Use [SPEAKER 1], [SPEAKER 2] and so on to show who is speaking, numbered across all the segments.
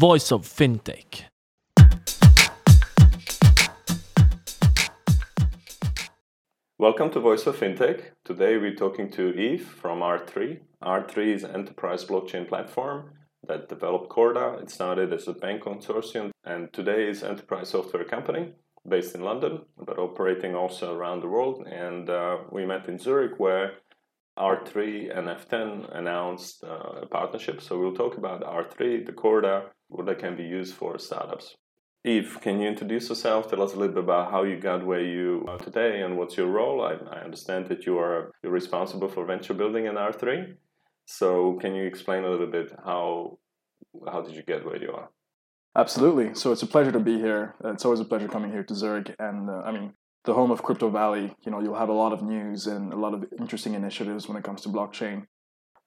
[SPEAKER 1] Voice of Fintech.
[SPEAKER 2] Welcome to Voice of Fintech. Today we're talking to Eve from R3. R3 is an enterprise blockchain platform that developed Corda. It started as a bank consortium and today is an enterprise software company based in London but operating also around the world. And uh, we met in Zurich where R3 and F10 announced uh, a partnership. So we'll talk about R3, the Corda, what they can be used for startups. Eve, can you introduce yourself? Tell us a little bit about how you got where you are today and what's your role. I, I understand that you are you're responsible for venture building in R3. So can you explain a little bit how how did you get where you are?
[SPEAKER 3] Absolutely. So it's a pleasure to be here. It's always a pleasure coming here to Zurich, and uh, I mean the home of Crypto Valley. You know, you'll have a lot of news and a lot of interesting initiatives when it comes to blockchain.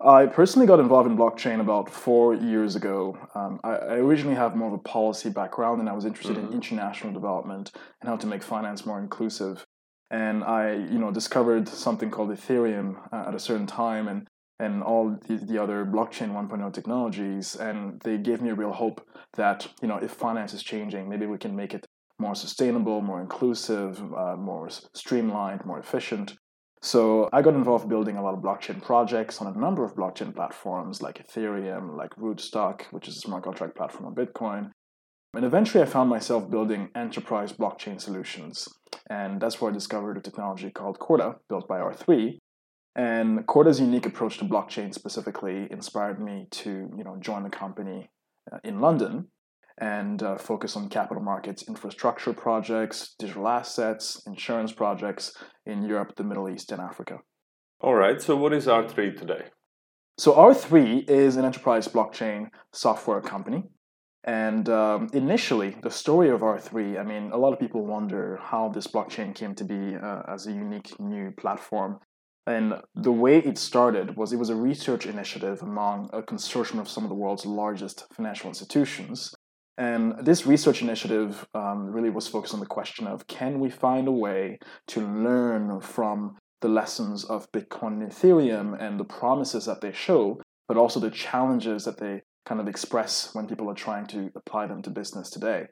[SPEAKER 3] I personally got involved in blockchain about four years ago. Um, I, I, originally have more of a policy background, and I was interested mm-hmm. in international development and how to make finance more inclusive. And I, you know, discovered something called Ethereum uh, at a certain time, and and all the, the other blockchain 1.0 technologies, and they gave me a real hope that you know if finance is changing, maybe we can make it more sustainable, more inclusive, uh, more streamlined, more efficient. So I got involved building a lot of blockchain projects on a number of blockchain platforms like Ethereum, like Rootstock, which is a smart contract platform on Bitcoin. And eventually I found myself building enterprise blockchain solutions. And that's where I discovered a technology called Corda, built by R3. And Corda's unique approach to blockchain specifically inspired me to, you know, join the company uh, in London and uh, focus on capital markets infrastructure projects, digital assets, insurance projects in Europe, the Middle East, and Africa.
[SPEAKER 2] All right, so what is R3 today?
[SPEAKER 3] So, R3 is an enterprise blockchain software company. And um, initially, the story of R3, I mean, a lot of people wonder how this blockchain came to be uh, as a unique new platform. And the way it started was it was a research initiative among a consortium of some of the world's largest financial institutions and this research initiative um, really was focused on the question of can we find a way to learn from the lessons of Bitcoin and Ethereum and the promises that they show, but also the challenges that they kind of express when people are trying to apply them to business today.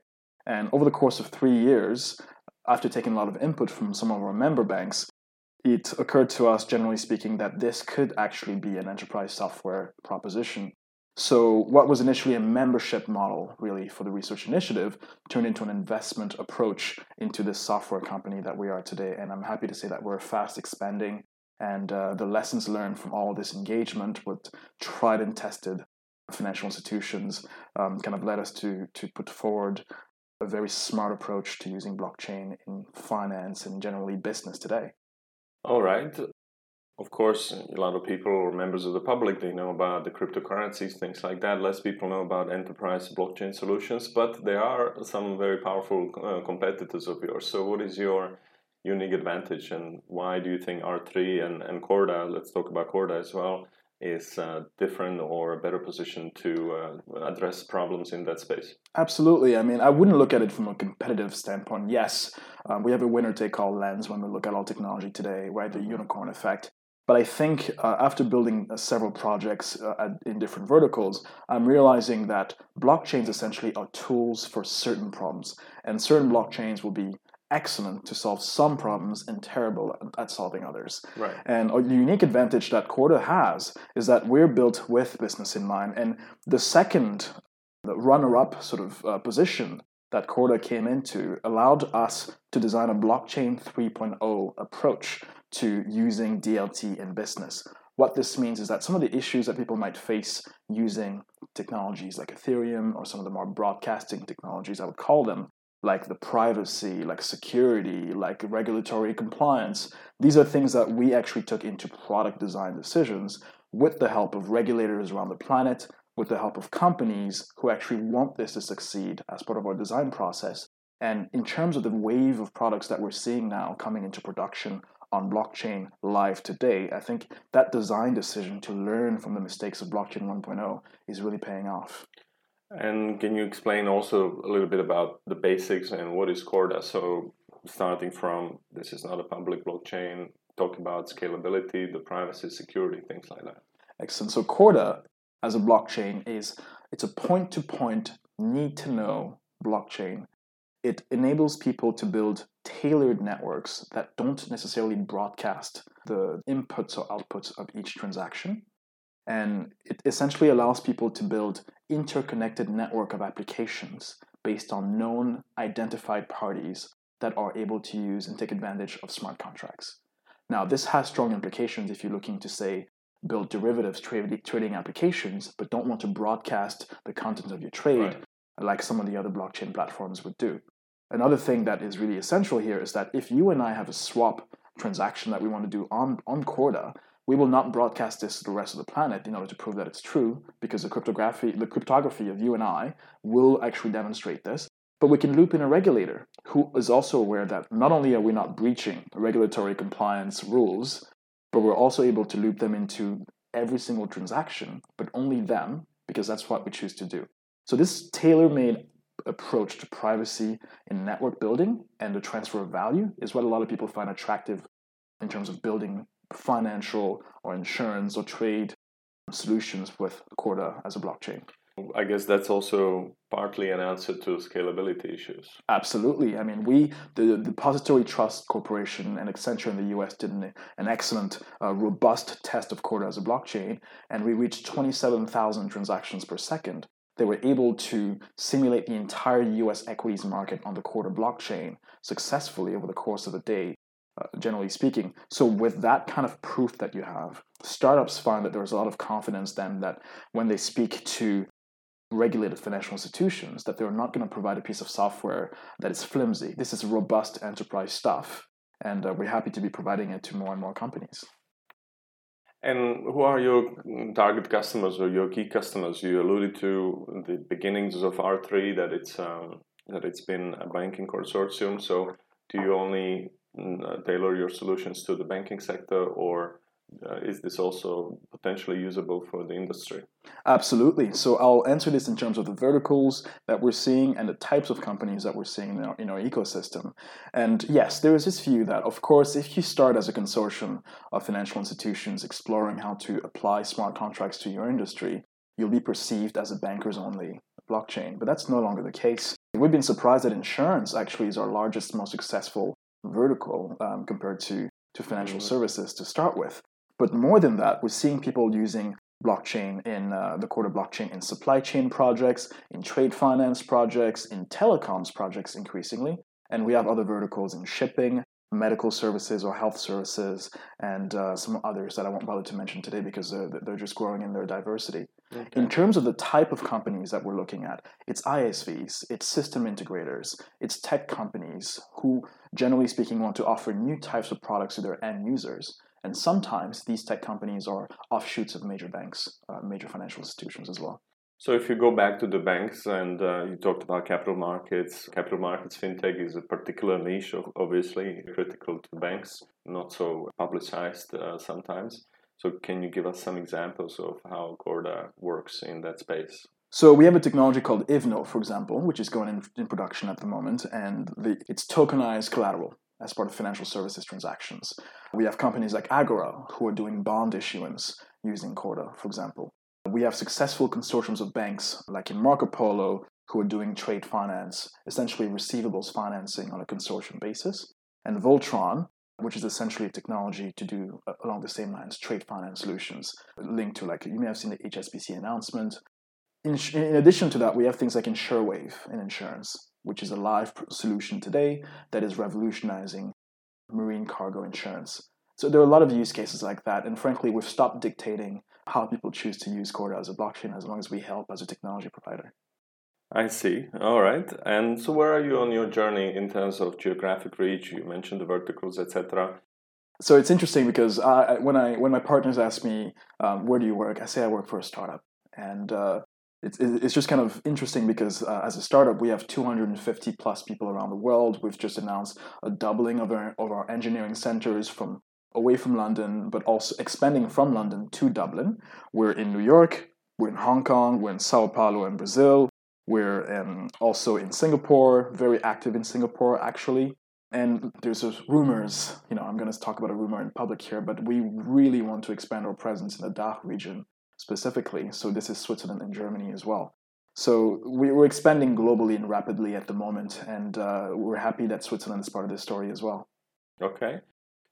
[SPEAKER 3] And over the course of three years, after taking a lot of input from some of our member banks, it occurred to us, generally speaking, that this could actually be an enterprise software proposition so, what was initially a membership model, really, for the research initiative, turned into an investment approach into this software company that we are today. And I'm happy to say that we're fast expanding. And uh, the lessons learned from all this engagement with tried and tested financial institutions um, kind of led us to, to put forward a very smart approach to using blockchain in finance and generally business today.
[SPEAKER 2] All right of course, a lot of people or members of the public they know about the cryptocurrencies, things like that. Less people know about enterprise blockchain solutions, but there are some very powerful uh, competitors of yours. So, what is your unique advantage, and why do you think R3 and and Corda? Let's talk about Corda as well. Is uh, different or a better position to uh, address problems in that space?
[SPEAKER 3] Absolutely. I mean, I wouldn't look at it from a competitive standpoint. Yes, um, we have a winner take all lens when we look at all technology today, right? The unicorn effect. But I think uh, after building uh, several projects uh, in different verticals, I'm realizing that blockchains essentially are tools for certain problems. And certain blockchains will be excellent to solve some problems and terrible at solving others.
[SPEAKER 2] Right.
[SPEAKER 3] And a unique advantage that Corda has is that we're built with business in mind. And the second runner up sort of uh, position that Corda came into allowed us to design a blockchain 3.0 approach to using DLT in business. What this means is that some of the issues that people might face using technologies like Ethereum or some of the more broadcasting technologies, I would call them, like the privacy, like security, like regulatory compliance, these are things that we actually took into product design decisions with the help of regulators around the planet, with the help of companies who actually want this to succeed as part of our design process. And in terms of the wave of products that we're seeing now coming into production on blockchain live today, I think that design decision to learn from the mistakes of blockchain 1.0 is really paying off.
[SPEAKER 2] And can you explain also a little bit about the basics and what is Corda? So, starting from this is not a public blockchain, talk about scalability, the privacy, security, things like that.
[SPEAKER 3] Excellent. So, Corda as a blockchain is it's a point-to-point need to know blockchain, it enables people to build tailored networks that don't necessarily broadcast the inputs or outputs of each transaction. And it essentially allows people to build interconnected network of applications based on known identified parties that are able to use and take advantage of smart contracts. Now, this has strong implications if you're looking to, say, build derivatives trading applications, but don't want to broadcast the content of your trade right. like some of the other blockchain platforms would do. Another thing that is really essential here is that if you and I have a swap transaction that we want to do on, on Corda, we will not broadcast this to the rest of the planet in order to prove that it's true, because the cryptography, the cryptography of you and I will actually demonstrate this. But we can loop in a regulator who is also aware that not only are we not breaching regulatory compliance rules, but we're also able to loop them into every single transaction, but only them, because that's what we choose to do. So this tailor-made approach to privacy in network building and the transfer of value is what a lot of people find attractive in terms of building financial or insurance or trade solutions with Corda as a blockchain.
[SPEAKER 2] I guess that's also partly an answer to scalability issues.
[SPEAKER 3] Absolutely. I mean, we, the, Depository Trust Corporation and Accenture in the US did an, an excellent, uh, robust test of Corda as a blockchain, and we reached 27,000 transactions per second. They were able to simulate the entire US equities market on the Corda blockchain successfully over the course of a day uh, generally speaking. So, with that kind of proof that you have, startups find that there's a lot of confidence then that when they speak to regulated financial institutions, that they're not going to provide a piece of software that is flimsy. This is robust enterprise stuff, and uh, we're happy to be providing it to more and more companies.
[SPEAKER 2] And who are your target customers or your key customers? You alluded to the beginnings of R3 that it's um, that it's been a banking consortium. So, do you only uh, tailor your solutions to the banking sector, or uh, is this also potentially usable for the industry?
[SPEAKER 3] Absolutely. So I'll answer this in terms of the verticals that we're seeing and the types of companies that we're seeing in our, in our ecosystem. And yes, there is this view that, of course, if you start as a consortium of financial institutions exploring how to apply smart contracts to your industry, you'll be perceived as a bankers only blockchain. But that's no longer the case. We've been surprised that insurance actually is our largest, most successful vertical um, compared to, to financial mm-hmm. services to start with. But more than that, we're seeing people using blockchain in uh, the Corda blockchain in supply chain projects, in trade finance projects, in telecoms projects increasingly. And we have other verticals in shipping, medical services or health services, and uh, some others that I won't bother to mention today because they're, they're just growing in their diversity. Okay. In terms of the type of companies that we're looking at, it's ISVs, it's system integrators, it's tech companies who, generally speaking, want to offer new types of products to their end users. And sometimes these tech companies are offshoots of major banks, uh, major financial institutions as well.
[SPEAKER 2] So if you go back to the banks and uh, you talked about capital markets, capital markets fintech is a particular niche, obviously critical to banks, not so publicized uh, sometimes. So can you give us some examples of how Corda works in that space?
[SPEAKER 3] So we have a technology called Ivno, for example, which is going in, in production at the moment, and the, it's tokenized collateral as part of financial services transactions. We have companies like Agora who are doing bond issuance using Corda, for example. We have successful consortiums of banks like in Marco Polo who are doing trade finance, essentially receivables financing on a consortium basis. And Voltron, which is essentially a technology to do uh, along the same lines trade finance solutions linked to like you may have seen the HSBC announcement. In, in addition to that, we have things like Insurwave in insurance, which is a live solution today that is revolutionizing marine cargo insurance. So there are a lot of use cases like that, and frankly, we've stopped dictating how people choose to use Corda as a blockchain as long as we help as a technology provider.
[SPEAKER 2] I see. All right. And so, where are you on your journey in terms of geographic reach? You mentioned the verticals, etc.
[SPEAKER 3] So it's interesting because uh, when I when my partners ask me um, where do you work, I say I work for a startup, and uh, it's, it's just kind of interesting because uh, as a startup, we have 250 plus people around the world. We've just announced a doubling of our, of our engineering centers from away from London, but also expanding from London to Dublin. We're in New York, we're in Hong Kong, we're in Sao Paulo in Brazil, we're um, also in Singapore, very active in Singapore actually. And there's rumors, you know, I'm going to talk about a rumor in public here, but we really want to expand our presence in the DACH region specifically. So this is Switzerland and Germany as well. So we, are expanding globally and rapidly at the moment, and uh, we're happy that Switzerland is part of this story as well.
[SPEAKER 2] Okay.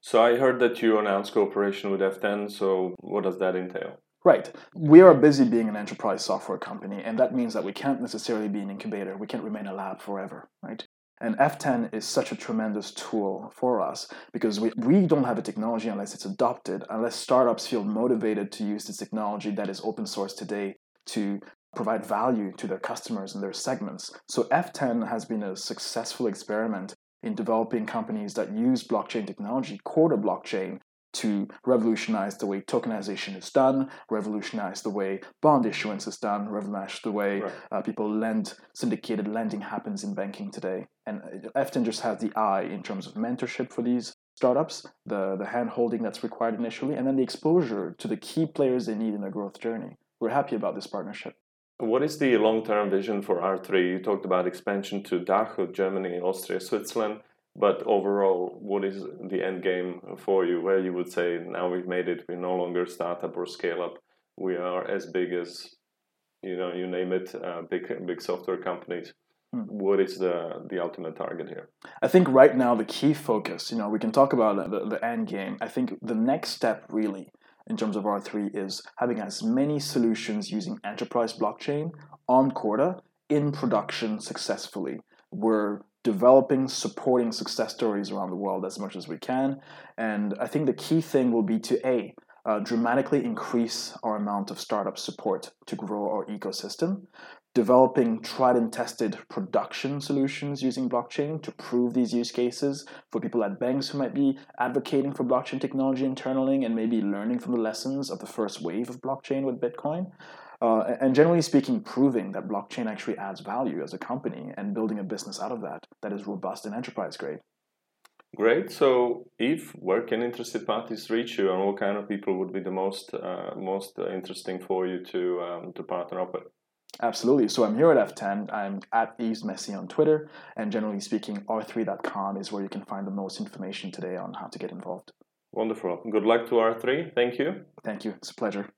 [SPEAKER 2] So I heard that you announced cooperation with F10. So what does that entail?
[SPEAKER 3] Right. We are busy being an enterprise software company, and that means that we can't necessarily be an incubator. We can't remain a lab forever, right? And F10 is such a tremendous tool for us because we, we don't have a technology unless it's adopted, unless startups feel motivated to use this technology that is open source today to provide value to their customers and their segments. So F10 has been a successful experiment in developing companies that use blockchain technology, Corda blockchain, to revolutionize the way tokenization is done, revolutionize the way bond issuance is done, revolutionize the way right. uh, people lend, syndicated lending happens in banking today. And F10 just has the eye in terms of mentorship for these startups, the, the hand holding that's required initially, and then the exposure to the key players they need in their growth journey. We're happy about this partnership.
[SPEAKER 2] What is the long term vision for R3? You talked about expansion to DACH, Germany, Austria, Switzerland. But overall, what is the end game for you? Where you would say now we've made it, we're no longer startup or scale up. We are as big as you know, you name it, uh, big big software companies. Hmm. What is the the ultimate target here?
[SPEAKER 3] I think right now the key focus, you know, we can talk about the, the end game. I think the next step really in terms of R3 is having as many solutions using enterprise blockchain on Corda in production successfully. We're developing, supporting success stories around the world as much as we can. And I think the key thing will be to A, uh, dramatically increase our amount of startup support to grow our ecosystem, developing tried and tested production solutions using blockchain to prove these use cases for people at banks who might be advocating for blockchain technology internally and maybe learning from the lessons of the first wave of blockchain with Bitcoin. Uh, and generally speaking, proving that blockchain actually adds value as a company and building a business out of that that is robust and enterprise grade.
[SPEAKER 2] Great. So, if where can interested parties reach you, and what kind of people would be the most uh, most interesting for you to um, to partner up with?
[SPEAKER 3] Absolutely. So I'm here at F10. I'm at Yves Messi on Twitter, and generally speaking, r3.com is where you can find the most information today on how to get involved.
[SPEAKER 2] Wonderful. Good luck to R3. Thank you.
[SPEAKER 3] Thank you. It's a pleasure.